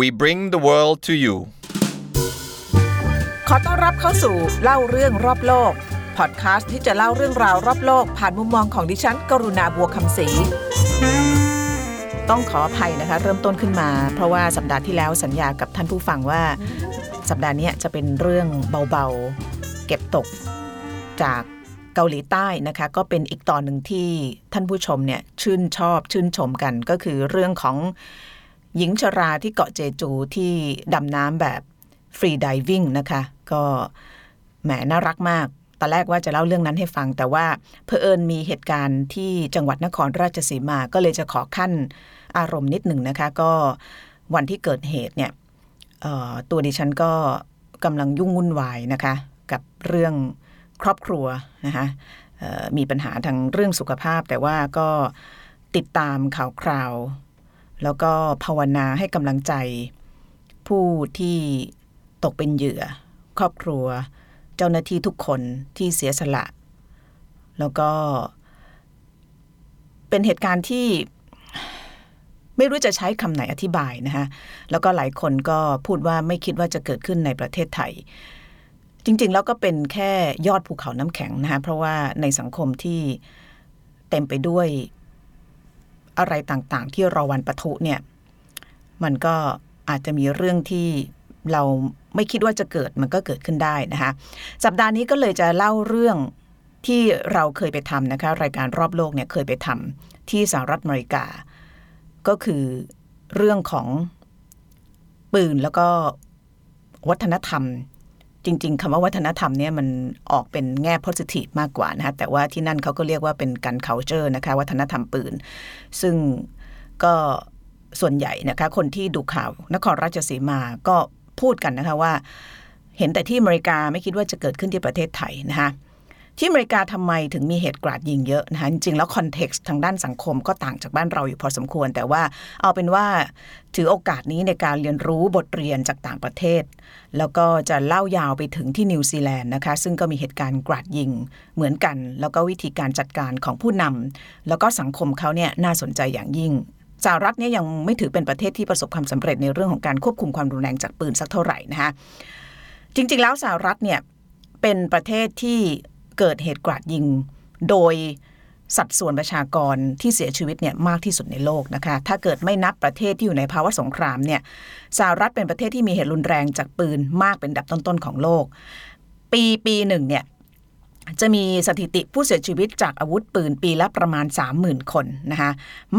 We bring the world to you ขอต้อนรับเข้าสู่เล่าเรื่องรอบโลก พอดคาสต์ที่จะเล่าเรื่องราวรอบโลก ผ่านมุมมองของดิฉัน กรุณาบัวคำศรีต้องขออภัยนะคะ เริ่มต้นขึ้นมา เพราะว่าสัปดาห์ที่แล้วสัญญากับท่านผู้ฟังว่า สัปดาห์นี้จะเป็นเรื่องเบาๆ เก็บตกจากเกาหลีใต้นะคะ ก็เป็นอีกตอนหนึ่งที่ท่านผู้ชมเนี่ยชื่นชอบชื่นชมกันก็คือเรื่องของ หญิงชราที่เกาะเจจูที่ดำน้ำแบบฟรีดิวิ่งนะคะ ก็แหมน่ารักมากตอนแรกว่าจะเล่าเรื่องนั้นให้ฟัง แต่ว่าเพอเอิญมีเหตุการณ์ที่จังหวัดนครราชสีมา ก็เลยจะขอขั้นอารมณ์นิดหนึ่งนะคะ ก็วันที่เกิดเหตุเนี่ยตัวดิฉันก็กำลังยุ่งวุ่นวายนะคะ กับเรื่องครอบครัวนะคะมีปัญหาทางเรื่องสุขภาพ แต่ว่าก็ติดตามข่าวคราว แล้วก็ภาวนาให้กำลังใจ ผู้ที่ตกเป็นเหยื่อ ครอบครัว เจ้าหน้าที่ทุกคนที่เสียสละ แล้วก็เป็นเหตุการณ์ที่ไม่รู้จะใช้คำไหนอธิบายนะคะแล้วก็หลายคนก็พูดว่าไม่คิดว่าจะเกิดขึ้นในประเทศไทย จริง ๆ แล้วก็เป็นแค่ยอดภูเขาน้ำแข็งนะคะเพราะว่าในสังคมที่เต็มไปด้วย อะไรต่างๆ ที่รอวันปะทุเนี่ย มันก็อาจจะมีเรื่องที่เราไม่คิดว่าจะเกิดมันก็เกิดขึ้นได้นะคะ สัปดาห์นี้ก็เลยจะเล่าเรื่องที่เราเคยไปทำนะคะ รายการรอบโลกเนี่ยเคยไปทำที่สหรัฐอเมริกา ก็คือเรื่องของปืนแล้วก็วัฒนธรรม จริง ๆคำว่าวัฒนธรรมเนี่ยมันออกเป็นแง่ positive มากกว่านะคะแต่ว่าที่นั่นเขาก็เรียกว่าเป็นการ culture นะคะวัฒนธรรมปืน ซึ่งก็ส่วนใหญ่นะคะคนที่ดูข่าวนครราชสีมาก็พูดกันนะคะว่า เห็นแต่ที่อเมริกาไม่คิดว่าจะเกิดขึ้นที่ประเทศไทยนะคะ ที่อเมริกาทำไมถึงมีเหตุกราดยิงเยอะนะคะจริงๆแล้วคอนเท็กซ์ทางด้านสังคมก็ต่างจากบ้านเราอยู่พอสมควร แต่ว่าเอาเป็นว่าถือโอกาสนี้ในการเรียนรู้บทเรียนจากต่างประเทศ แล้วก็จะเล่ายาวไปถึงที่นิวซีแลนด์นะคะ ซึ่งก็มีเหตุการณ์กราดยิงเหมือนกัน แล้วก็วิธีการจัดการของผู้นำแล้วก็สังคมเขาเนี่ยน่าสนใจอย่างยิ่งสหรัฐเนี่ยยังไม่ถือเป็นประเทศที่ประสบความสำเร็จในเรื่องของการควบคุมความรุนแรงจากปืนสักเท่าไหร่นะคะจริงๆแล้วสหรัฐเนี่ยเป็นประเทศที่ เกิดเหตุกราดยิงโดยสัดส่วนประชากรที่เสียชีวิตเนี่ยมากที่สุดในโลกนะคะ ถ้าเกิดไม่นับประเทศที่อยู่ในภาวะสงครามเนี่ยสหรัฐเป็นประเทศที่มีเหตุรุนแรงจากปืนมากเป็นดับต้นๆของโลก ปีปีหนึ่งเนี่ยจะมีสถิติผู้เสียชีวิตจากอาวุธปืนปีละประมาณ 30,000 คนนะคะ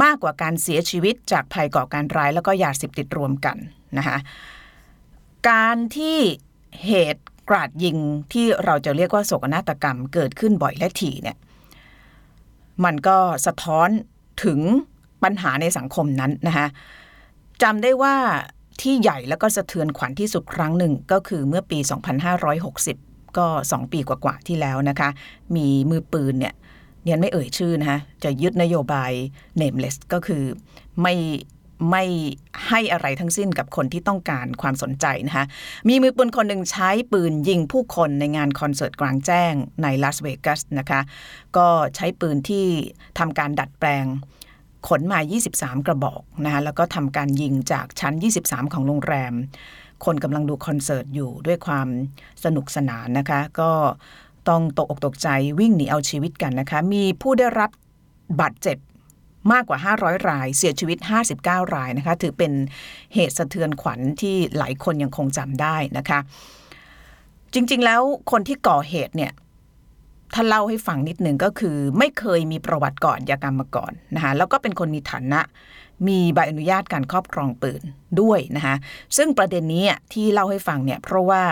มากกว่าการเสียชีวิตจากภัยก่อการร้ายแล้วก็ยาเสพติดรวมกันนะคะการที่เหตุ กราดยิงที่เราจะเรียกว่าโศกนาฏกรรมเกิดขึ้นบ่อยและถี่เนี่ยมันก็สะท้อนถึงปัญหาในสังคมนั้นนะคะจำได้ว่าที่ใหญ่แล้วก็สะเทือนขวัญที่สุดครั้งหนึ่งก็คือเมื่อปี 2560 ก็ 2 ปีกว่าๆที่แล้วนะคะ มีมือปืนเนี่ยเนียนไม่เอ่ยชื่อนะคะจะยึดนโยบาย nameless ก็คือไม่ ไม่ให้อะไรทั้งสิ้นกับคนที่ต้องการความสนใจนะคะมีมือปืนคนหนึ่งใช้ปืนยิงผู้คนในงานคอนเสิร์ตกลางแจ้งในลาสเวกัสนะคะก็ใช้ปืนที่ทำการดัดแปลงขนมา 23 กระบอกนะคะแล้วก็ทำการยิงจากชั้น 23 ของโรงแรม คนกำลังดูคอนเสิร์ตอยู่ด้วยความสนุกสนานนะคะ ก็ต้องตกอกตกใจวิ่งหนีเอาชีวิตกันนะคะ มีผู้ได้รับบาดเจ็บ มากกว่า 500 ราย เสียชีวิต 59 รายนะคะ ถือเป็นเหตุสะเทือนขวัญที่หลายคนยังคงจำได้นะคะ จริงๆแล้วคนที่ก่อเหตุเนี่ยถ้าเล่าให้ฟังนิดหนึ่งก็คือ ไม่เคยมีประวัติก่อนยากรรมมาก่อนนะคะแล้วก็เป็นคนมีฐานะ มีใบอนุญาตการครอบครองปืนด้วยนะคะซึ่งประเด็นนี้ที่เล่าให้ฟังเนี่ยเพราะว่า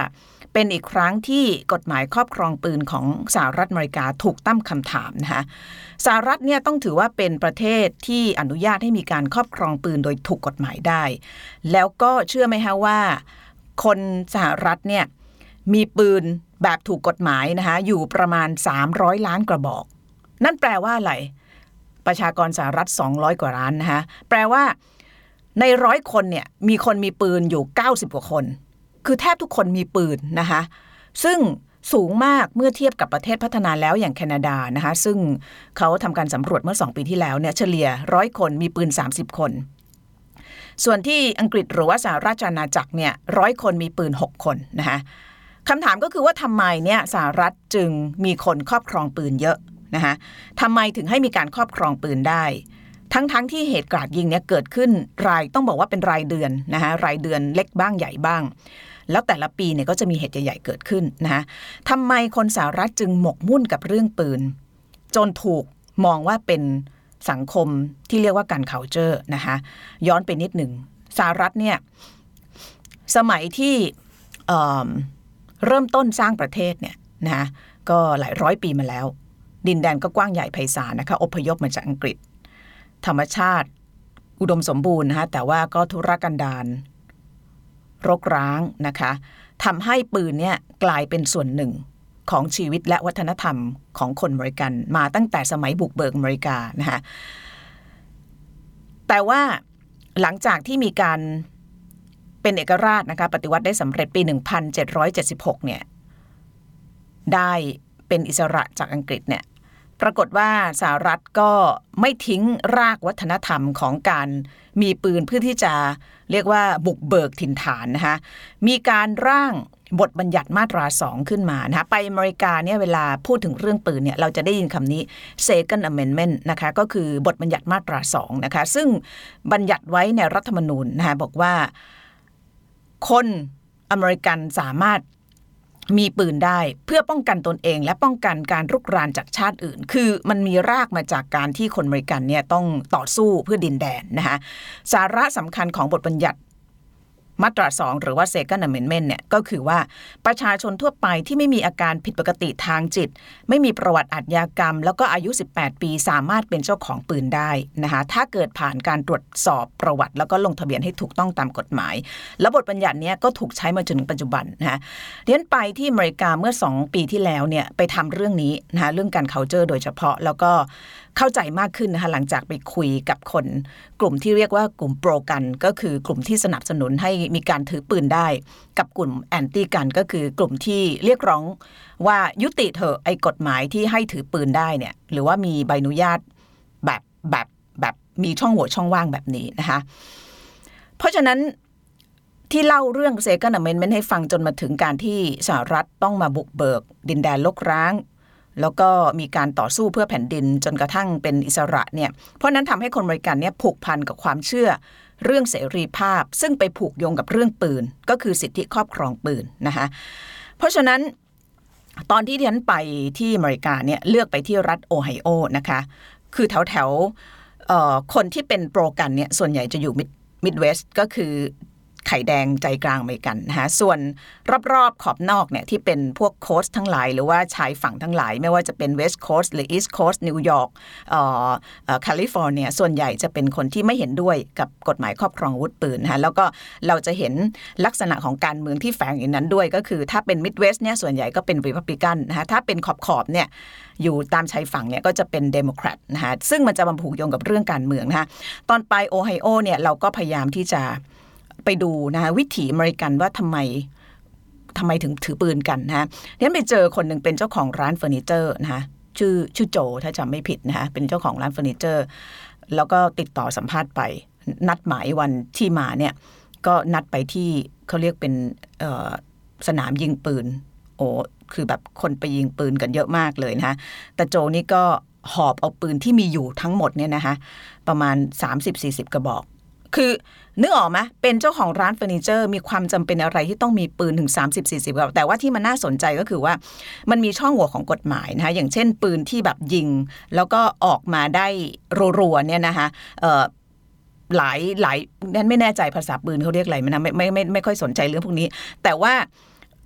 เป็นอีกครั้งที่กฎหมายครอบครองปืนของสหรัฐอเมริกาถูกตั้งคำถามนะคะสหรัฐเนี่ยต้องถือว่าเป็นประเทศที่อนุญาตให้มีการครอบครองปืนโดยถูกกฎหมายได้ แล้วก็เชื่อไหมคะว่า คนสหรัฐเนี่ยมีปืนแบบถูกกฎหมายนะคะอยู่ประมาณ 300 ล้านกระบอก นั่นแปลว่าอะไร ประชากรสหรัฐ 200 กว่าล้านนะคะแปลว่าในร้อยคนเนี่ยมีคนมีปืนอยู่ 90 กว่าคน คือแทบทุกคนมีปืนนะคะซึ่งสูงมากเมื่อเทียบกับประเทศพัฒนาแล้วอย่างแคนาดานะคะซึ่งเขาทำการสำรวจเมื่อ 2 ปีที่แล้วเนี่ยเฉลี่ยร้อยคนมีปืน 30 คน ส่วนที่อังกฤษหรือว่าสหราชอาณาจักรเนี่ยร้อยคนมีปืน 6 คนนะคะคำถามก็คือว่าทำไมเนี่ยสหรัฐจึงมีคนครอบครองปืนเยอะนะคะทำไมถึงให้มีการครอบครองปืนได้ ทั้งๆทที่เหตุการาดยิงเนี่ยเกิดขึ้นรายต้องบอกว่าเป็นรายเดือนนะคะรายเดือนเล็กบ้างใหญ่บ้าง แล้วแต่ละปีเนี่ยก็จะมีเหตุใหญ่ๆเกิดขึ้นนะคะทำไมคนสหรัฐจึงหมกมุ่นกับเรื่องปืน จนถูกมองว่าเป็นสังคมที่เรียกว่าการ culture นะคะย้อนไปนิดหนึ่งสหรัฐเนี่ยสมัยที่เเริ่มต้นสร้างประเทศเนี่ยนะก็หลายร้อยปีมาแล้ว ดินแดนก็กว้างใหญ่ไพศาลนะคะอพยพมาจากอังกฤษ ธรรมชาติอุดมสมบูรณ์นะคะแต่ว่าก็ทุรกันดาร รกร้างนะคะทำให้ปืนเนี่ยกลายเป็นส่วนหนึ่งของชีวิตและวัฒนธรรมของคนบริกัน มาตั้งแต่สมัยบุกเบิกอเมริกานะคะแต่ว่าหลังจากที่มีการเป็นเอกราชนะคะปฏิวัติได้สำเร็จปี 1776 เนี่ยได้เป็นอิสระจากอังกฤษเนี่ย ปรากฏว่าสหรัฐก็ไม่ทิ้งรากวัฒนธรรมของการมีปืนเพื่อที่จะเรียกว่าบุกเบิกถิ่นฐานนะคะมีการร่างบทบัญญัติมาตราสองขึ้นมานะคะไปอเมริกาเนี่ยเวลาพูดถึงเรื่องปืนเนี่ยเราจะได้ยินคำนี้ Second Amendment นะคะก็คือบทบัญญัติมาตราสองนะคะซึ่งบัญญัติไว้ในรัฐธรรมนูญนะคะบอกว่าคนอเมริกันสามารถ มีปืนได้เพื่อป้องกันตนเองและป้องกันการรุกรานจากชาติอื่น คือมันมีรากมาจากการที่คนอเมริกันเนี่ยต้องต่อสู้เพื่อดินแดนนะคะสาระสำคัญของบทบัญญัติ มาตราสองหรือว่า Second Amendment เนี่ยก็คือว่าประชาชนทั่วไปที่ไม่มีอาการผิดปกติทางจิต ไม่มีประวัติอาชญากรรม แล้วก็อายุ 18 ปีสามารถเป็นเจ้าของปืนได้นะคะถ้าเกิดผ่านการตรวจสอบประวัติ แล้วก็ลงทะเบียนให้ถูกต้องตามกฎหมาย แล้วบทบัญญัตินี้ก็ถูกใช้มาจนถึงปัจจุบันนะคะเรียนไปที่อเมริกาเมื่อ 2 ปีที่แล้วเนี่ยไปทำเรื่องนี้นะคะเรื่องการ culture โดยเฉพาะแล้วก็เข้าใจมากขึ้นนะคะหลังจากไปคุยกับคนกลุ่มที่เรียกว่ากลุ่มโปรกัน ก็คือกลุ่มที่สนับสนุนให้มีการถือปืนได้ กับกลุ่มแอนตี้กันก็คือกลุ่มที่เรียกร้องว่ายุติเถอะไอ้กฎหมายที่ให้ถือปืนได้เนี่ยหรือว่ามีใบอนุญาตแบบแบบแบบมีช่องโหว่ช่องว่างแบบนี้นะคะเพราะฉะนั้นที่เล่าเรื่องเซกันอเมนเมนให้ฟังจนมาถึงการที่สหรัฐต้องมาบุกเบิก ดินแดนลกร้าง แล้วก็มีการต่อสู้เพื่อแผ่นดินจนกระทั่งเป็นอิสระเนี่ยเพราะนั้นทำให้คนบริการเนี่ยผูกพันกับความเชื่อเรื่องเสรีภาพ ซึ่งไปผูกโยงกับเรื่องปืน ก็คือสิทธิครอบครองปืนนะคะเพราะฉะนั้นตอนที่ดิฉันไปที่อเมริกาเนี่ยเลือกไปที่รัฐโอไฮโอนะคะคือแถวแถวคนที่เป็น pro gun เนี่ยส่วนใหญ่จะอยู่ Midwest ก็คือ ไข่แดงใจกลางอเมริกันนะคะส่วนรอบๆขอบนอกเนี่ยที่เป็นพวก coast ทั้งหลาย หรือว่าชายฝั่งทั้งหลาย ไม่ว่าจะเป็น West Coast หรือ East Coast นิวยอร์กแคลิฟอร์เนียส่วนใหญ่จะเป็นคนที่ไม่เห็นด้วยกับกฎหมายครอบครองอาวุธปืนนะคะแล้วก็เราจะเห็นลักษณะของการเมืองที่แฝงอยู่นั้นด้วย ก็คือถ้าเป็น Midwest เนี่ยส่วนใหญ่ก็เป็นรีพับลิกันนะคะถ้าเป็นขอบขอบเนี่ยอยู่ตามชายฝั่งเนี่ยก็จะเป็นเดโมแครตนะคะซึ่งมันจะบำผูกโยงกับเรื่องการเมืองนะคะตอนไปโอไฮโอเนี่ยเราก็พยายามที่จะ ไปดูนะคะวิถีอเมริกันว่าทำไมทำไมถึงถือปืนกันนะเนี่ยไปเจอคนหนึ่งเป็นเจ้าของร้านเฟอร์นิเจอร์นะคะชื่อชื่อโจถ้าจำไม่ผิดนะคะเป็นเจ้าของร้านเฟอร์นิเจอร์ แล้วก็ติดต่อสัมภาษณ์ไป นัดหมายวันที่มาเนี่ยก็นัดไปที่เขาเรียกเป็นสนามยิงปืน โอ้คือแบบคนไปยิงปืนกันเยอะมากเลยนะคะแต่โจนี่ก็หอบเอาปืนที่มีอยู่ทั้งหมดเนี่ยนะคะประมาณ 30-40 กระบอก คือนึกออกไหมเป็นเจ้าของร้านเฟอร์นิเจอร์มีความจำเป็นอะไรที่ต้องมีปืนถึง 30 40กับแต่ว่าที่มันน่าสนใจก็คือว่า มันมีช่องโหว่ของกฎหมายนะคะอย่างเช่นปืนที่แบบยิง แล้วก็ออกมาได้รัวๆเนี่ยนะคะหลายหลายนั้นไม่แน่ใจภาษาปืนเขาเรียกอะไรนะไม่ไม่ไม่ไม่ค่อยสนใจเรื่องพวกนี้ แต่ว่า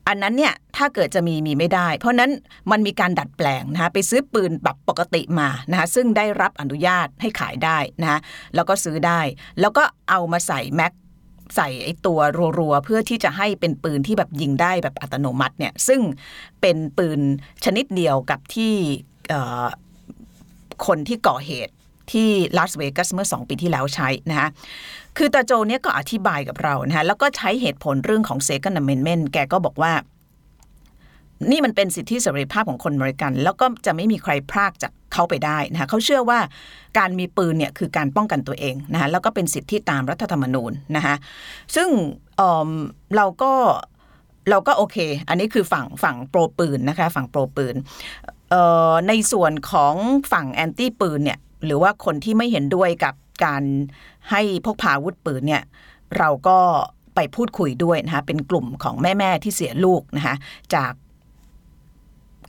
อันนั้นเนี่ยถ้าเกิดจะมีมีไม่ได้ เพราะนั้นมันมีการดัดแปลงนะคะไปซื้อปืนแบบปกติมานะคะซึ่งได้รับอนุญาตให้ขายได้นะะแล้วก็ซื้อได้ แล้วก็เอามาใส่แม็กใส่ไอ้ตัวรัวๆ เพื่อที่จะให้เป็นปืนที่แบบยิงได้แบบอัตโนมัติเนี่ยซึ่งเป็นปืนชนิดเดียวกับที่คนที่ก่อเหตุ ที่ลาสเวกัสเมื่อ 2 ปีที่แล้วใช้นะคะคือตาโจเนี่ยก็อธิบายกับเรานะคะแล้วก็ใช้เหตุผลเรื่องของ Second Amendment แกก็บอกว่า นี่มันเป็นสิทธิเสรีภาพของคนอเมริกัน แล้วก็จะไม่มีใครพรากจากเขาไปได้นะคะเขาเชื่อว่าการมีปืนเนี่ยคือการป้องกันตัวเองนะคะแล้วก็เป็นสิทธิตามรัฐธรรมนูญนะคะซึ่งเออเราก็เราก็โอเค อันนี้คือฝั่งฝั่งโปรปืนนะคะฝั่งโปรปืนในส่วนของฝั่งแอนตี้ปืนเนี่ย หรือว่าคนที่ไม่เห็นด้วยกับการให้พกพาอาวุธปืนเนี่ยเราก็ไปพูดคุยด้วยนะคะเป็นกลุ่มของแม่ๆที่เสียลูกนะคะจาก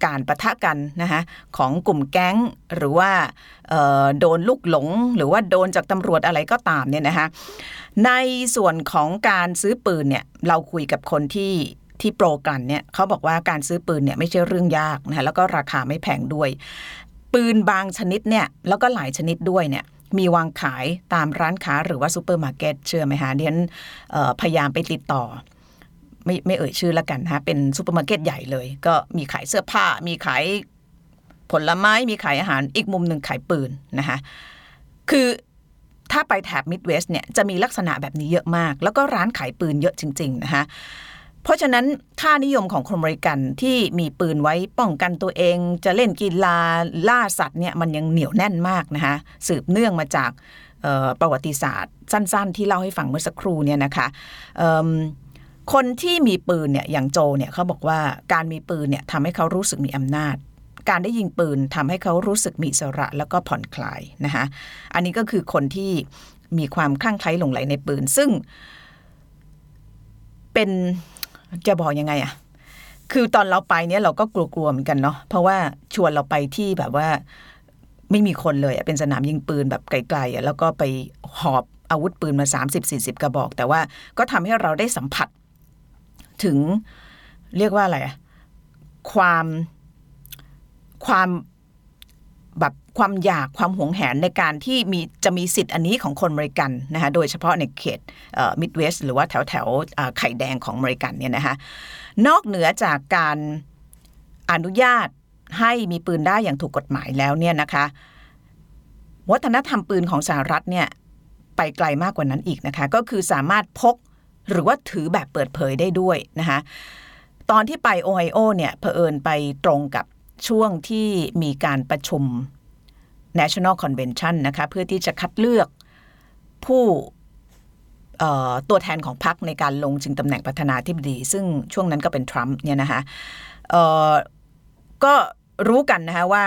การประทะกันนะคะของกลุ่มแก๊งหรือว่าโดนลูกหลง หรือว่าโดนจากตำรวจอะไรก็ตามเนี่ยนะคะในส่วนของการซื้อปืนเนี่ยเราคุยกับคนที่ที่ pro gun เนี่ยเขาบอกว่าการซื้อปืนเนี่ยไม่ใช่เรื่องยากนะคะแล้วก็ราคาไม่แพงด้วย ปืนบางชนิดเนี่ยแล้วก็หลายชนิดด้วยเนี่ยมีวางขายตามร้านค้าหรือว่าซูเปอร์มาร์เก็ตเชื่อไหมคะดิฉันพยายามไปติดต่อ ไม่ไม่เอ่ยชื่อแล้วกันนะคะเป็นซูเปอร์มาร์เก็ตใหญ่เลย ก็มีขายเสื้อผ้า มีขายผลไม้มีขายอาหารอีกมุมหนึ่งขายปืนนะคะคือถ้าไปแถบ Midwest เนี่ยจะมีลักษณะแบบนี้เยอะมาก แล้วก็ร้านขายปืนเยอะจริง ๆ นะคะ เพราะฉะนั้นค่านิยมของคนอเมริกันที่มีปืนไว้ป้องกันตัวเอง จะเล่นกีฬาล่าสัตว์เนี่ยมันยังเหนียวแน่นมากนะคะสืบเนื่องมาจากประวัติศาสตร์ สั้น ๆ ที่เล่าให้ฟังเมื่อสักครู่เนี่ยนะคะคนที่มีปืนเนี่ยอย่างโจเนี่ยเขาบอกว่าการมีปืนเนี่ยทำให้เขารู้สึกมีอำนาจ การได้ยิงปืนทำให้เขารู้สึกมีสระแล้วก็ผ่อนคลายนะคะอันนี้ก็คือคนที่มีความคลั่งไคล้หลงไหลในปืน ซึ่งเป็น จะบอกยังไงอะคือตอนเราไปเนี่ยเราก็กลัวๆเหมือนกันเนาะเพราะว่าชวนเราไปที่แบบว่าไม่มีคนเลยอะเป็นสนามยิงปืนแบบไกลๆอะแล้วก็ไปหอบอาวุธปืนมา 30-40 กระบอก แต่ว่าก็ทำให้เราได้สัมผัส ถึงเรียกว่าอะไรอะความความแบบ ความอยากความหวงแหนในการที่มีจะมีสิทธิ์อันนี้ของคนอเมริกันนะคะโดยเฉพาะในเขตมิดเวสหรือว่าแถวแถวไข่แดงของอเมริกันเนี่ยนะคะนอกเหนือจากการอนุญาตให้มีปืนได้อย่างถูกกฎหมายแล้วเนี่ยนะคะ วัฒนธรรมปืนของสหรัฐเนี่ยไปไกลมากกว่านั้นอีกนะคะ ก็คือสามารถพกหรือว่าถือแบบเปิดเผยได้ด้วยนะคะตอนที่ไปโอไฮโอเนี่ยเผอิญไปตรงกับช่วงที่มีการประชุม National Convention นะคะเพื่อที่จะคัดเลือกผู้ตัวแทนของพรรคในการลงชิงตำแหน่งประธานาธิบดี ซึ่งช่วงนั้นก็เป็นทรัมป์เนี่ยนะคะก็รู้กันนะคะว่า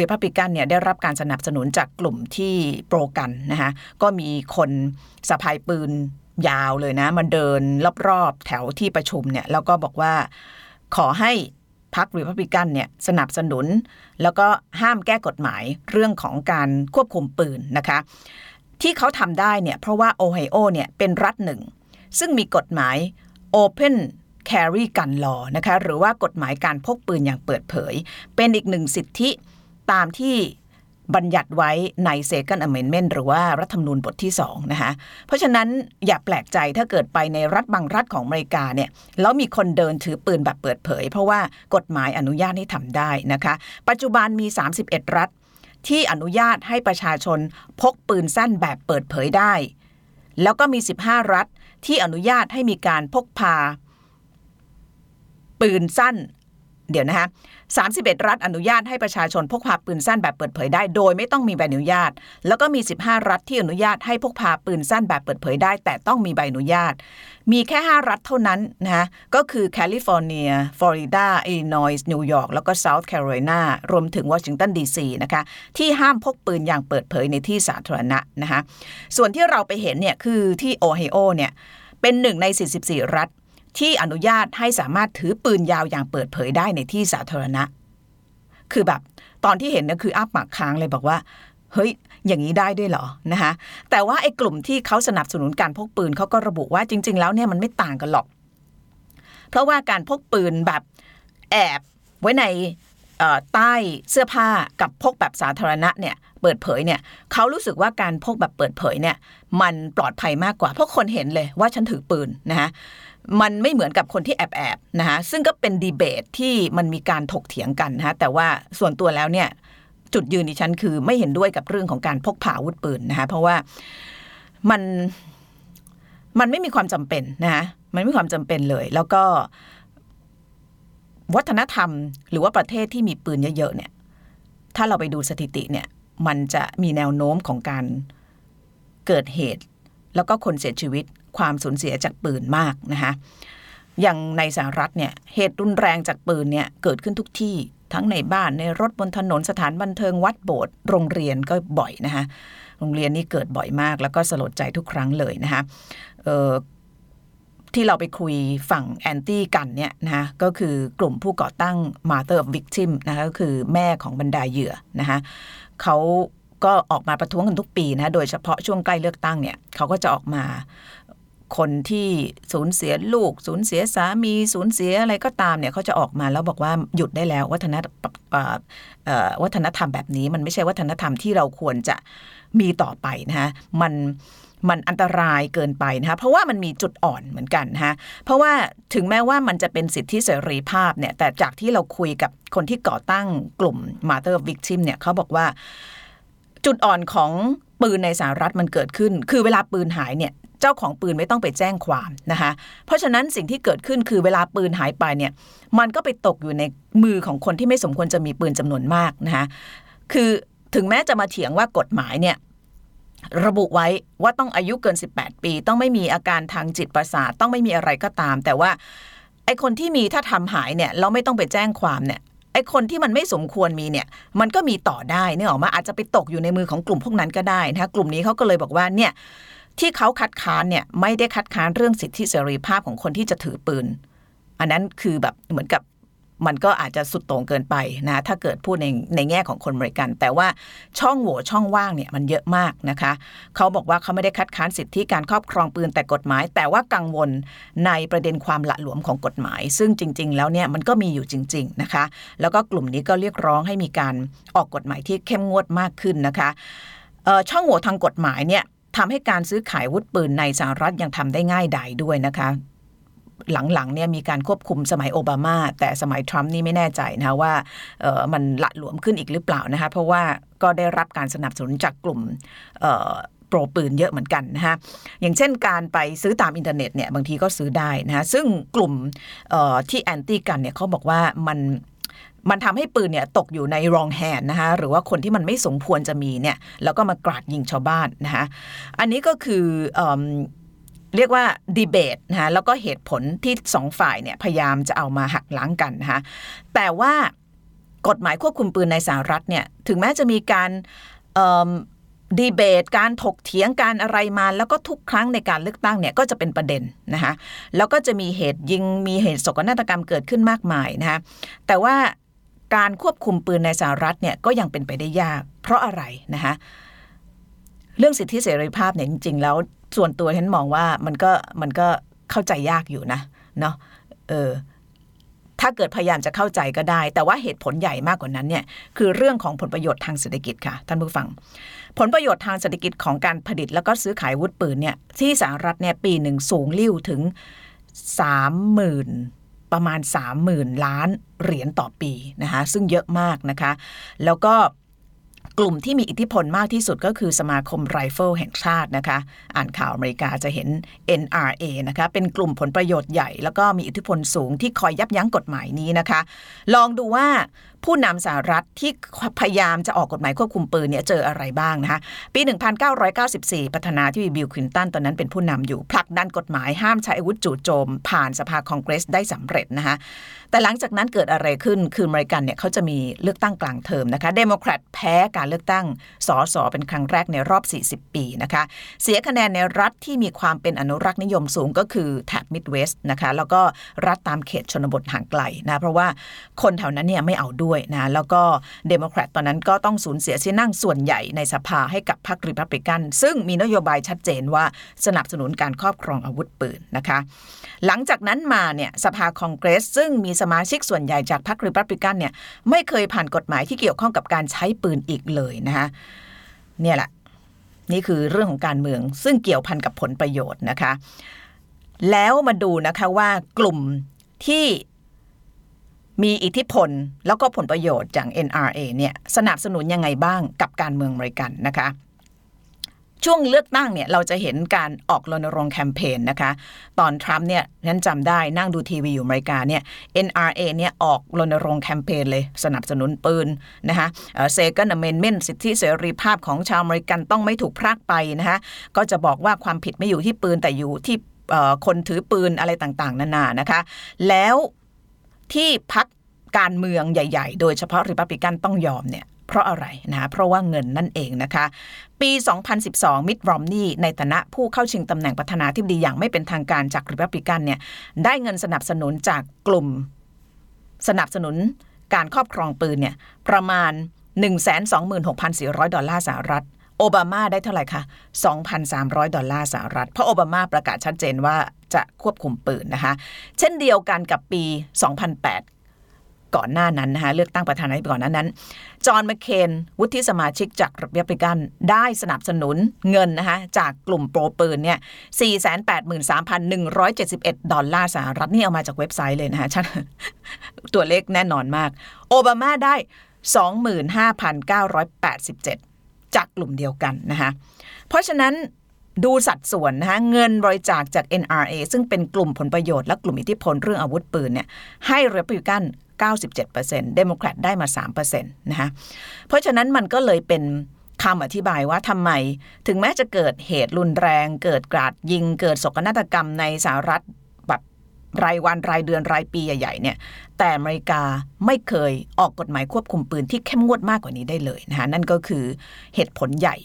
Republican เนี่ยได้รับการสนับสนุนจากกลุ่มที่โปรกันนะคะก็มีคนสะพายปืนยาวเลยนะมาเดินรอบๆแถวที่ประชุมเนี่ยแล้วก็บอกว่าขอให้ พรรครีพับลิกันเนี่ยสนับสนุน แล้วก็ห้ามแก้กฎหมายเรื่องของการควบคุมปืนนะคะ ที่เขาทำได้เนี่ยเพราะว่าโอไฮโอเนี่ยเป็นรัฐหนึ่ง ซึ่งมีกฎหมาย Open Carry Gun Law นะคะหรือว่ากฎหมายการพกปืนอย่างเปิดเผย เป็นอีกหนึ่งสิทธิตามที่ บัญญัติไว้ใน Second Amendment หรือว่ารัฐธรรมนูญบทที่ 2 นะคะ เพราะฉะนั้นอย่าแปลกใจถ้าเกิดไปในรัฐบางรัฐของอเมริกาเนี่ยแล้วมีคนเดินถือปืนแบบเปิดเผย เพราะว่ากฎหมายอนุญาตให้ทำได้นะคะ ปัจจุบันมี 31 รัฐที่อนุญาตให้ประชาชนพกปืนสั้นแบบเปิดเผยได้ แล้วก็มี 15 รัฐที่อนุญาตให้มีการพกพา ปืนสั้น เดี๋ยวนะคะ31 รัฐอนุญาตให้ประชาชนพกพาปืนสั้นแบบเปิดเผยได้ โดยไม่ต้องมีใบอนุญาต แล้วก็มี 15 รัฐที่อนุญาตให้พกพาปืนสั้นแบบเปิดเผยได้ แต่ต้องมีใบอนุญาต มีแค่ 5 รัฐเท่านั้นนะคะก็คือแคลิฟอร์เนีย ฟลอริดา อิลลินอยส์ นิวยอร์ก แล้วก็เซาท์แคโรไลนารวมถึงวอชิงตันดีซีนะคะ ที่ห้ามพกปืนอย่างเปิดเผยในที่สาธารณะนะคะ ส่วนที่เราไปเห็นเนี่ยคือที่โอไฮโอเนี่ยเป็นหนึ่งใน 44 รัฐ ที่อนุญาตให้สามารถถือปืนยาวอย่างเปิดเผยได้ในที่สาธารณะ คือแบบตอนที่เห็นเนี่ยคืออ้าปากค้างเลยบอกว่า เฮ้ย อย่างนี้ได้ด้วยเหรอนะคะแต่ว่าไอ้กลุ่มที่เขาสนับสนุนการพกปืนเขาก็ระบุว่าจริง ๆ แล้วเนี่ยมันไม่ต่างกันหรอก เพราะว่าการพกปืนแบบแอบไว้ในใต้เสื้อผ้ากับพกแบบสาธารณะเนี่ยเปิดเผยเนี่ยเขารู้สึกว่าการพกแบบเปิดเผยเนี่ยมันปลอดภัยมากกว่าเพราะคนเห็นเลยว่าฉันถือปืนนะคะ มันไม่เหมือนกับคนที่แอบแอบๆนะคะซึ่งก็เป็นดีเบตที่มันมีการถกเถียงกันนะคะแต่ว่าส่วนตัวแล้วเนี่ยจุดยืนดิฉันคือไม่เห็นด้วยกับเรื่องของการพกพาอาวุธปืนนะคะเพราะว่ามันมันไม่มีความจำเป็นนะคะมันไม่มีความจำเป็นเลย แล้วก็ วัฒนธรรม หรือว่าประเทศที่มีปืนเยอะๆเนี่ย ถ้าเราไปดูสถิติเนี่ย มันจะมีแนวโน้มของการเกิดเหตุ แล้วก็คนเสียชีวิต ความสูญเสียจากปืนมากนะคะอย่างในสหรัฐเนี่ยเหตุรุนแรงจากปืนเนี่ยเกิดขึ้นทุกที่ทั้งในบ้านในรถบนถนนสถานบันเทิงวัดโบสถ์โรงเรียนก็บ่อยนะคะโรงเรียนนี่เกิดบ่อยมากแล้วก็สลดใจทุกครั้งเลยนะคะที่เราไปคุยฝั่งแอนตี้กันเนี่ยนะคะก็คือกลุ่มผู้ก่อตั้ง Mother of Victim นะคะก็คือแม่ของบรรดาเหยื่อนะคะเขาก็ออกมาประท้วงกันทุกปีนะโดยเฉพาะช่วงใกล้เลือกตั้งเนี่ยเขาก็จะออกมา คนที่สูญเสียลูก สูญเสียสามีสูญเสียอะไรก็ตามเนี่ยเขาจะออกมาแล้วบอกว่าหยุดได้แล้ววัฒนวัฒนธรรมแบบนี้ มันไม่ใช่วัฒนธรรมที่เราควรจะมีต่อไปนะคะมันมันอันตรายเกินไปนะคะเพราะว่ามันมีจุดอ่อนเหมือนกันนะคะเพราะว่าถึงแม้ว่ามันจะเป็นสิทธิเสรีภาพเนี่ยแต่จากที่เราคุยกับคนที่ก่อตั้งกลุ่ม Mother Victim เนี่ยเขาบอกว่าจุดอ่อนของปืนในสหรัฐมันเกิดขึ้น คือเวลาปืนหายเนี่ย เจ้าของปืนไม่ต้องไปแจ้งความนะคะ เพราะฉะนั้นสิ่งที่เกิดขึ้นคือเวลาปืนหายไปเนี่ยมันก็ไปตกอยู่ในมือของคนที่ไม่สมควรจะมีปืนจำนวนมากนะคะคือถึงแม้จะมาเถียงว่ากฎหมายเนี่ยระบุไว้ว่าต้องอายุเกิน 18 ปี ต้องไม่มีอาการทางจิตประสาทต้องไม่มีอะไรก็ตาม แต่ว่าไอ้คนที่มีถ้าทำหายเนี่ยเราไม่ต้องไปแจ้งความเนี่ยไอ้คนที่มันไม่สมควรมีเนี่ย มันก็มีต่อได้เนี่ยออกมาอาจจะไปตกอยู่ในมือของกลุ่มพวกนั้นก็ได้นะคะกลุ่มนี้เขาก็เลยบอกว่าเนี่ย ที่เขาคัดค้านเนี่ยไม่ได้คัดค้านเรื่องสิทธิเสรีภาพของคนที่จะถือปืน อันนั้นคือแบบเหมือนกับมันก็อาจจะสุดโต่งเกินไปนะถ้าเกิดพูดในในแง่ของคนบริกันแต่ว่าช่องโหว่ช่องว่างเนี่ยมันเยอะมากนะคะเขาบอกว่าเขาไม่ได้คัดค้านสิทธิการครอบครองปืนแต่กฎหมาย แต่ว่ากังวลในประเด็นความละหลวมของกฎหมาย ซึ่งจริง ๆ แล้วเนี่ยมันก็มีอยู่จริง ๆนะคะ แล้วก็กลุ่มนี้ก็เรียกร้องให้มีการออกกฎหมายที่เข้มงวดมากขึ้นนะคะช่องโหว่ทางกฎหมายเนี่ย ทำให้การซื้อขายวุธปืนในสหรัฐยังทำได้ง่ายดายด้วยนะคะ หลังๆเนี่ยมีการควบคุมสมัยโอบามา แต่สมัยทรัมป์นี่ไม่แน่ใจนะว่ามันละหลวมขึ้นอีกหรือเปล่านะคะ เพราะว่าก็ได้รับการสนับสนุนจากกลุ่มpro ปืนเยอะเหมือนกันนะคะอย่างเช่นการไปซื้อตามอินเทอร์เน็ตเนี่ยบางทีก็ซื้อได้นะคะซึ่งกลุ่มที่ anti gun เนี่ยเขาบอกว่ามัน มันทำให้ปืนเนี่ยตกอยู่ใน wrong hand นะคะหรือว่าคนที่มันไม่สมควรจะมีเนี่ยแล้วก็มากราดยิงชาวบ้านนะคะอันนี้ก็คือเรียกว่าดีเบตนะคะแล้วก็เหตุผลที่สองฝ่ายเนี่ยพยายามจะเอามาหักล้างกันนะคะแต่ว่ากฎหมายควบคุมปืนในสหรัฐเนี่ยถึงแม้จะมีการดีเบตการถกเถียงการอะไรมาแล้วก็ทุกครั้งในการเลือกตั้งเนี่ยก็จะเป็นประเด็นนะคะแล้วก็จะมีเหตุยิงมีเหตุโศกนาฏกรรมเกิดขึ้นมากมายนะคะแต่ว่า การควบคุมปืนในสหรัฐเนี่ยก็ยังเป็นไปได้ยาก เพราะอะไรนะคะเรื่องสิทธิเสรีภาพเนี่ยจริง ๆ แล้วส่วนตัวฉันมองว่ามันก็มันก็เข้าใจยากอยู่นะเนาะเออถ้าเกิดพยายามจะเข้าใจก็ได้ แต่ว่าเหตุผลใหญ่มากกว่านั้นเนี่ยคือเรื่องของผลประโยชน์ทางเศรษฐกิจค่ะ ท่านผู้ฟัง ผลประโยชน์ทางเศรษฐกิจของการผลิตแล้วก็ซื้อขายวุธปืนเนี่ยที่สหรัฐเนี่ยปีหนึ่งสูงลิ่วถึงสามหมื่น ประมาณ 30,000 ล้านเหรียญต่อปีนะคะซึ่งเยอะมากนะคะ แล้วก็กลุ่มที่มีอิทธิพลมากที่สุดก็คือสมาคมไรเฟิลแห่งชาตินะคะ อ่านข่าวอเมริกาจะเห็น NRA นะคะ เป็นกลุ่มผลประโยชน์ใหญ่ แล้วก็มีอิทธิพลสูงที่คอยยับยั้งกฎหมายนี้นะคะ ลองดูว่า ผู้นำสหรัฐที่พยายามจะออกกฎหมายควบคุมปืนเนี่ยเจออะไรบ้างนะคะปี 1994 ประธานาธิบดีบิลคลินตันตอนนั้นเป็นผู้นำอยู่ผลักดันกฎหมายห้ามใช้อาวุธจู่โจม ผ่านสภาคองเกรสได้สำเร็จนะคะแต่หลังจากนั้นเกิดอะไรขึ้นคืออเมริกันเนี่ยเขาจะมีเลือกตั้งกลางเทอมนะคะเดโมแครตแพ้การเลือกตั้งสอสอเป็นครั้งแรกในรอบ 40 ปีนะคะเสียคะแนนในรัฐที่มีความเป็นอนุรักษ์นิยมสูงก็คือแถบมิดเวสต์นะคะแล้วก็รัฐตามเขตชนบทห่างไกลนะเพราะว่าคนแถวนั้นเนี่ยไม่เอาด้วยนะแล้วก็เดโมแครตตอนนั้นก็ต้องสูญเสียที่นั่งส่วนใหญ่ในสภาให้กับพรรคริพับลิกัน ซึ่งมีนโยบายชัดเจนว่าสนับสนุนการครอบครองอาวุธปืนนะคะ หลังจากนั้นมาเนี่ยสภาคองเกรส ซึ่งมีสมาชิกส่วนใหญ่จากพรรคริพับลิกันเนี่ยไม่เคยผ่านกฎหมายที่เกี่ยวข้องกับการใช้ปืนอีกเลยนะคะเนี่ยแหละนี่คือเรื่องของการเมือง ซึ่งเกี่ยวพันกับผลประโยชน์นะคะ แล้วมาดูนะคะว่ากลุ่มที่ มีอิทธิพลแล้วก็ผลประโยชน์จาก NRA เนี่ยสนับสนุนยังไงบ้างกับการเมืองอเมริกันนะคะช่วงเลือกตั้งเนี่ยเราจะเห็นการออกรณรงค์แคมเปญนะคะ ตอนทรัมป์เนี่ยนั้นจำได้นั่งดูทีวีอยู่อเมริกาเนี่ย NRA เนี่ยออกรณรงค์แคมเปญเลยสนับสนุนปืนนะคะ Second Amendment สิทธิเสรีภาพของชาวอเมริกันต้องไม่ถูกพรากไปนะคะก็จะบอกว่าความผิดไม่อยู่ที่ปืนแต่อยู่ที่คนถือปืนอะไรต่างๆ นานานะคะ แล้ว ที่พักการเมืองใหญ่ๆ โดยเฉพาะริพับลิกันต้องยอมเนี่ยเพราะอะไรนะเพราะว่าเงินนั่นเองนะคะ ปี 2012 มิดรอมนี่ในฐานะผู้เข้าชิงตำแหน่งประธานาธิบดีอย่างไม่เป็นทางการจากริพับลิกันเนี่ยได้เงินสนับสนุนจากกลุ่ม สนับสนุนการครอบครองปืนเนี่ยประมาณ 126,400 ดอลลาร์สหรัฐ โอบามาได้เท่าไหร่คะ 2,300 ดอลลาร์สหรัฐ เพราะโอบามาประกาศชัดเจนว่าจะควบคุมปืนนะคะ เช่นเดียวกันกับปี 2008ก่อนหน้านั้นนะคะเลือกตั้งประธานาธิบดีก่อนหน้านั้น จอห์นแมคเคนวุฒิสมาชิกจากรีพับลิกัน ได้สนับสนุนเงินนะคะจากกลุ่ม pro ปืนเนี่ย 483,171 ดอลลาร์สหรัฐนี่เอามาจากเว็บไซต์เลยนะคะตัวเลขแน่นอนมาก โอบามาได้ 25,987 จากกลุ่มเดียวกันนะคะเพราะฉะนั้นดูสัดส่วนนะคะเงินบริจาคจาก NRA ซึ่งเป็นกลุ่มผลประโยชน์และกลุ่มอิทธิพลเรื่องอาวุธปืนเนี่ยให้รีพับลิกัน97%เดโมแครตได้มา 3%นะคะเพราะฉะนั้นมันก็เลยเป็นคำอธิบายว่าทำไม ถึงแม้จะเกิดเหตุรุนแรง เกิดกราดยิง เกิดโศกนาฏกรรมในสหรัฐ รายวันรายเดือนรายปีใหญ่ๆเนี่ยแต่อเมริกาไม่เคยออกกฎหมายควบคุมปืนที่เข้มงวดมากกว่านี้ได้เลยนะคะนั่นก็คือเหตุผลใหญ่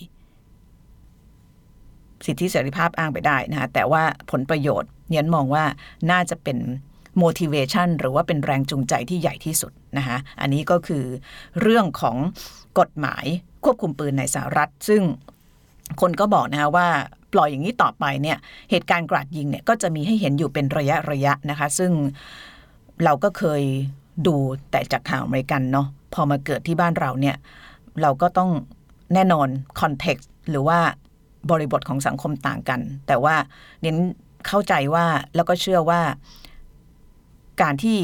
สิทธิเสรีภาพอ้างไปได้นะคะแต่ว่าผลประโยชน์เนียนมองว่าน่าจะเป็น motivation หรือว่าเป็นแรงจูงใจที่ใหญ่ที่สุดนะคะอันนี้ก็คือเรื่องของกฎหมายควบคุมปืนในสหรัฐ ซึ่งคนก็บอกนะคะว่าปล่อยอย่างนี้ต่อไปเนี่ยเหตุการณ์กราดยิงเนี่ยก็จะมีให้เห็นอยู่เป็นระยะระยะนะคะ ซึ่งเราก็เคยดูแต่จากข่าวอเมริกันเนาะพอมาเกิดที่บ้านเราเนี่ยเราก็ต้องแน่นอน context หรือว่าบริบทของสังคมต่างกัน แต่ว่าเน้นเข้าใจว่าแล้วก็เชื่อว่าการที่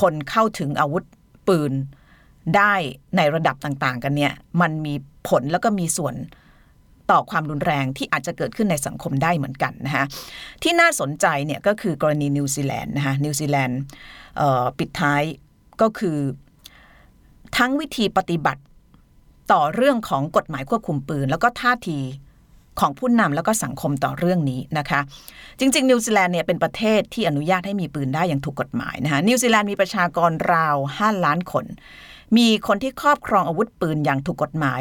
คนเข้าถึงอาวุธปืนได้ในระดับต่าง ๆ กันเนี่ย มันมีผลแล้วก็มีส่วน ต่อความรุนแรงที่อาจจะเกิดขึ้นในสังคมได้เหมือนกันนะคะที่น่าสนใจเนี่ยก็คือกรณีนิวซีแลนด์นะคะนิวซีแลนด์ปิดท้ายก็คือทั้งวิธีปฏิบัติต่อเรื่องของกฎหมายควบคุมปืน แล้วก็ท่าทีของผู้นำแล้วก็สังคมต่อเรื่องนี้นะคะ จริง ๆ นิวซีแลนด์เนี่ยเป็นประเทศที่อนุญาตให้มีปืนได้อย่างถูกกฎหมายนะคะนิวซีแลนด์มีประชากรราว 5 ล้านคน มีคนที่ครอบครองอาวุธปืนอย่างถูกกฎหมาย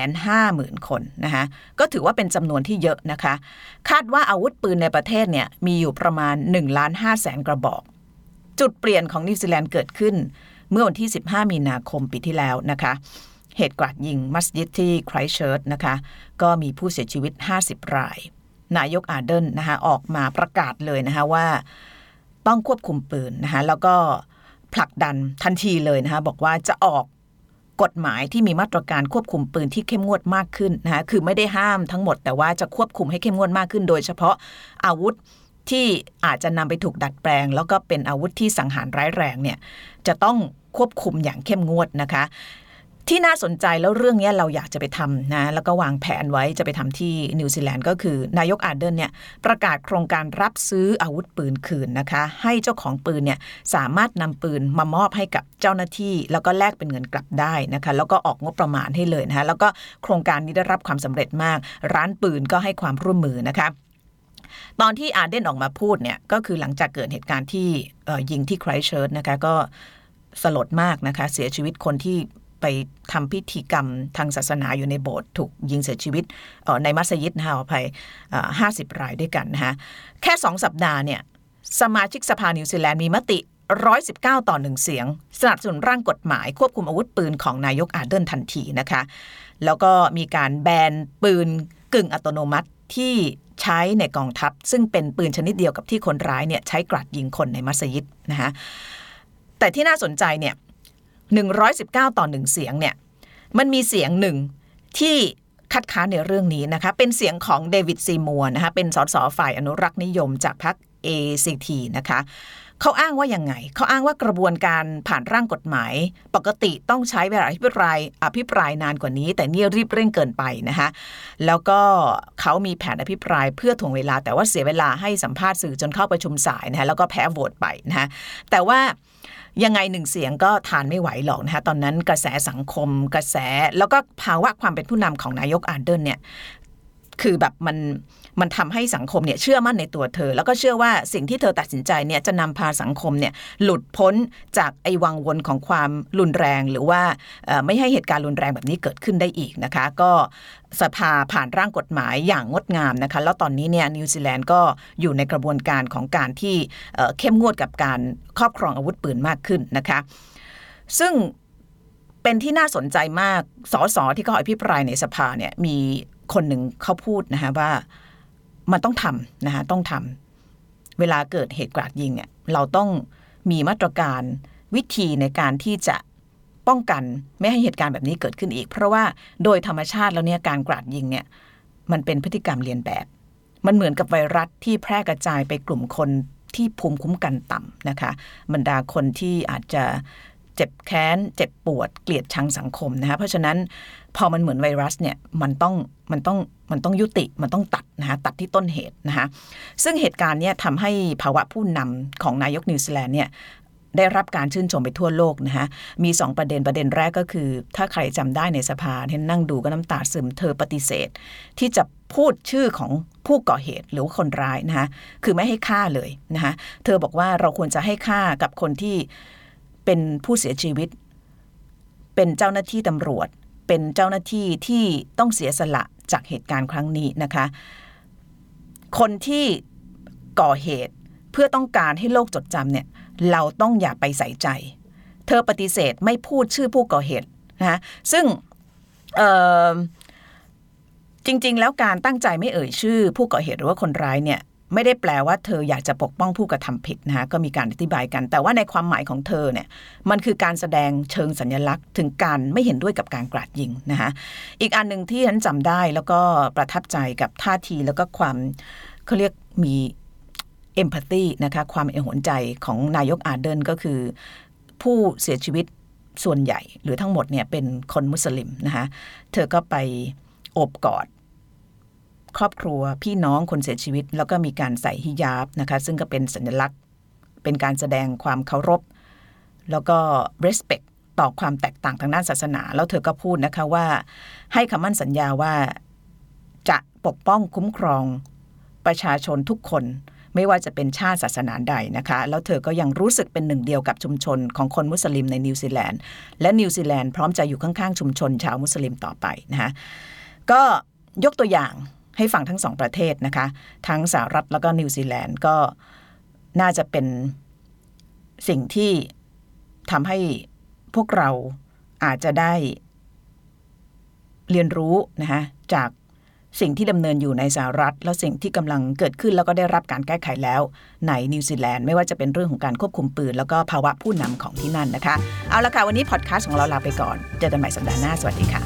250,000 คนนะคะก็ถือว่าเป็นจำนวนที่เยอะนะคะ คาดว่าอาวุธปืนในประเทศเนี่ยมีอยู่ประมาณ1ล้าน5แสนกระบอก จุดเปลี่ยนของนิวซีแลนด์เกิดขึ้น เมื่อวันที่ 15 มีนาคมปีที่แล้วนะคะเหตุกราดยิงมัสยิดที่ไครสต์เชิร์ชนะคะ ก็มีผู้เสียชีวิต 50 ราย นายกอาร์เดิร์นนะคะออกมาประกาศเลยนะคะว่า ต้องควบคุมปืนนะคะแล้วก็ ผลักดันทันทีเลยนะคะบอกว่าจะออกกฎหมายที่มีมาตรการควบคุมปืนที่เข้มงวดมากขึ้นนะคะคือไม่ได้ห้ามทั้งหมด แต่ว่าจะควบคุมให้เข้มงวดมากขึ้น โดยเฉพาะอาวุธที่อาจจะนำไปถูกดัดแปลง แล้วก็เป็นอาวุธที่สังหารร้ายแรงเนี่ยจะต้องควบคุมอย่างเข้มงวดนะคะ ที่น่าสนใจแล้วเรื่องนี้เราอยากจะไปทำนะแล้วก็วางแผนไว้จะไปทำที่นิวซีแลนด์ก็คือนายกอาเดนเนี่ยประกาศโครงการรับซื้ออาวุธปืนคืนนะคะ ให้เจ้าของปืนเนี่ยสามารถนำปืนมามอบให้กับเจ้าหน้าที่ แล้วก็แลกเป็นเงินกลับได้นะคะแล้วก็ออกงบประมาณให้เลยนะคะแล้วก็โครงการนี้ได้รับความสำเร็จมาก ร้านปืนก็ให้ความร่วมมือนะคะตอนที่อาเดนออกมาพูดเนี่ยก็คือหลังจากเกิดเหตุการณ์ที่ยิงที่ไครเชิร์ตนะคะก็สลดมากนะคะเสียชีวิตคนที่ ไปทำพิธีกรรมทางศาสนาอยู่ในโบสถ์ถูกยิงเสียชีวิตในมัสยิดนะคะอภัยห้าสิบรายด้วยกันนะคะแค่สองสัปดาห์เนี่ยสมาชิกสภานิวซีแลนด์มีมติ 119 ต่อหนึ่งเสียง สนับสนุนร่างกฎหมายควบคุมอาวุธปืนของนายกอาเดินทันทีนะคะ แล้วก็มีการแบนปืนกึ่งอัตโนมัติที่ใช้ในกองทัพ ซึ่งเป็นปืนชนิดเดียวกับที่คนร้ายเนี่ยใช้กราดยิงคนในมัสยิดนะคะแต่ที่น่าสนใจเนี่ย 119 ต่อหนึ่งเสียงเนี่ยมันมีเสียงหนึ่งที่คัดค้านในเรื่องนี้นะคะเป็นเสียงของเดวิดซีมัวนะคะเป็นสสฝ่ายอนุรักษ์นิยมจากพรรค ACT นะคะ เขาอ้างว่ายังไง เขาอ้างว่ากระบวนการผ่านร่างกฎหมาย ปกติต้องใช้เวลาอภิปรายอภิปรายนานกว่านี้ แต่นี่รีบเร่งเกินไปนะคะแล้วก็เขามีแผนอภิปรายเพื่อถ่วงเวลา แต่ว่าเสียเวลาให้สัมภาษณ์สื่อจนเข้าประชุมสายนะคะแล้วก็แพ้โหวตไปนะคะแต่ว่ายังไงหนึ่งเสียงก็ทานไม่ไหวหรอกนะคะตอนนั้นกระแสสังคมกระแสแล้วก็ภาวะความเป็นผู้นำของนายกอาร์เดนเนี่ย คือแบบมันมันทำให้สังคมเนี่ยเชื่อมั่นในตัวเธอ แล้วก็เชื่อว่าสิ่งที่เธอตัดสินใจเนี่ยจะนำพาสังคมเนี่ยหลุดพ้นจากไอ้วังวนของความรุนแรง หรือว่าไม่ให้เหตุการณ์รุนแรงแบบนี้เกิดขึ้นได้อีกนะคะ ก็สภาผ่านร่างกฎหมายอย่างงดงามนะคะ แล้วตอนนี้เนี่ยนิวซีแลนด์ก็อยู่ในกระบวนการของการที่เข้มงวดกับการครอบครองอาวุธปืนมากขึ้นนะคะ ซึ่งเป็นที่น่าสนใจมาก สสที่เขาอภิปรายในสภาเนี่ยมี คนหนึ่งเขาพูดนะคะว่ามันต้องทำนะคะต้องทำเวลาเกิดเหตุกราดยิงเนี่ยเราต้องมีมาตรการวิธีในการที่จะป้องกันไม่ให้เหตุการณ์แบบนี้เกิดขึ้นอีก เพราะว่าโดยธรรมชาติแล้วเนี่ยการกราดยิงเนี่ยมันเป็นพฤติกรรมเรียนแบบ มันเหมือนกับไวรัสที่แพร่กระจายไปกลุ่มคนที่ภูมิคุ้มกันต่ำนะคะ บรรดาคนที่อาจจะ เจ็บแค้น เจ็บปวด เกลียดชังสังคมนะคะเพราะฉะนั้นพอมันเหมือนไวรัสเนี่ยมันต้องมันต้องมันต้องยุติมันต้องตัดนะคะตัดที่ต้นเหตุนะคะซึ่งเหตุการณ์เนี้ทำให้ภาวะผู้นำของนายกนิวซีแลนด์เนี่ยได้รับการชื่นชมไปทั่วโลกนะคะมี 2 ประเด็นประเด็นแรกก็คือ ถ้าใครจำได้ในสภาที่นั่งดูก็น้ำตาซึมเธอปฏิเสธ ที่จะพูดชื่อของผู้ก่อเหตุหรือคนร้ายนะคะคือไม่ให้ฆ่าเลยนะคะเธอบอกว่าเราควรจะให้ฆ่ากับคนที่ เป็นผู้เสียชีวิต เป็นเจ้าหน้าที่ตำรวจ เป็นเจ้าหน้าที่ที่ต้องเสียสละจากเหตุการณ์ครั้งนี้นะคะ คนที่ก่อเหตุเพื่อต้องการให้โลกจดจำเนี่ยเราต้องอย่าไปใส่ใจ เธอปฏิเสธไม่พูดชื่อผู้ก่อเหตุนะคะซึ่งจริงๆ แล้วการตั้งใจไม่เอ่ยชื่อ ผู้ก่อเหตุหรือว่าคนร้ายเนี่ย ไม่ได้แปลว่าเธออยากจะปกป้องผู้กระทำผิดนะคะก็มีการอธิบายกัน แต่ว่าในความหมายของเธอเนี่ยมันคือการแสดงเชิงสัญลักษณ์ ถึงการไม่เห็นด้วยกับการกราดยิงนะคะอีกอันหนึ่งที่ฉันจำได้แล้วก็ประทับใจกับท่าทีแล้วก็ความเขาเรียกมีเอมพัตตีนะคะความเอหวนใจของนายกอาเดนก็คือ ผู้เสียชีวิตส่วนใหญ่ หรือทั้งหมดเนี่ยเป็นคนมุสลิมนะคะเธอก็ไปโอบกอด ครอบครัวพี่น้องคนเสียชีวิต แล้วก็มีการใส่ฮิญาบนะคะ ซึ่งก็เป็นสัญลักษณ์ เป็นการแสดงความเคารพ แล้วก็ respect ต่อความแตกต่างทางด้านศาสนา แล้วเธอก็พูดนะคะว่า ให้คำมั่นสัญญาว่าจะปกป้องคุ้มครองประชาชนทุกคนไม่ว่าจะเป็นชาติศาสนาใดนะคะ แล้วเธอก็ยังรู้สึกเป็นหนึ่งเดียวกับชุมชนของคนมุสลิมในนิวซีแลนด์ และนิวซีแลนด์พร้อมจะอยู่ข้างๆ ชุมชนชาวมุสลิมต่อไปนะคะก็ยกตัวอย่าง ให้ฟังทั้งสองประเทศนะคะ ทั้งสหรัฐแล้วก็นิวซีแลนด์ก็น่าจะเป็นสิ่งที่ทำให้พวกเราอาจจะได้เรียนรู้นะคะจากสิ่งที่ดำเนินอยู่ในสหรัฐ แล้วสิ่งที่กำลังเกิดขึ้นแล้วก็ได้รับการแก้ไขแล้วในนิวซีแลนด์ไม่ว่าจะเป็นเรื่องของการควบคุมปืน แล้วก็ภาวะผู้นำของที่นั่นนะคะ เอาละค่ะ วันนี้พอดแคสต์ของเราลาไปก่อน เจอกันใหม่สัปดาห์หน้า สวัสดีค่ะ